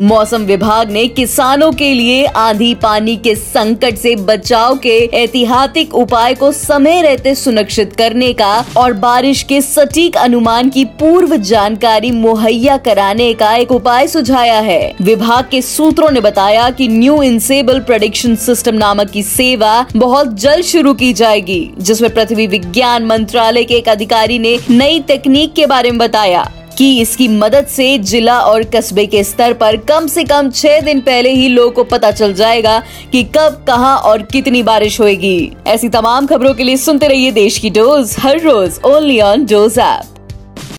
मौसम विभाग ने किसानों के लिए आंधी पानी के संकट से बचाव के ऐतिहासिक उपाय को समय रहते सुनिश्चित करने का और बारिश के सटीक अनुमान की पूर्व जानकारी मुहैया कराने का एक उपाय सुझाया है। विभाग के सूत्रों ने बताया कि न्यू इंसेबल प्रोडिक्शन सिस्टम नामक की सेवा बहुत जल्द शुरू की जाएगी, जिसमें पृथ्वी विज्ञान मंत्रालय के एक अधिकारी ने नई तकनीक के बारे में बताया। कि इसकी मदद से जिला और कस्बे के स्तर पर कम से कम छह दिन पहले ही लोगों को पता चल जाएगा कि कब, कहाँ और कितनी बारिश होगी ऐसी तमाम खबरों के लिए सुनते रहिए देश की डोज, हर रोज ओनली ऑन डोज ऐप।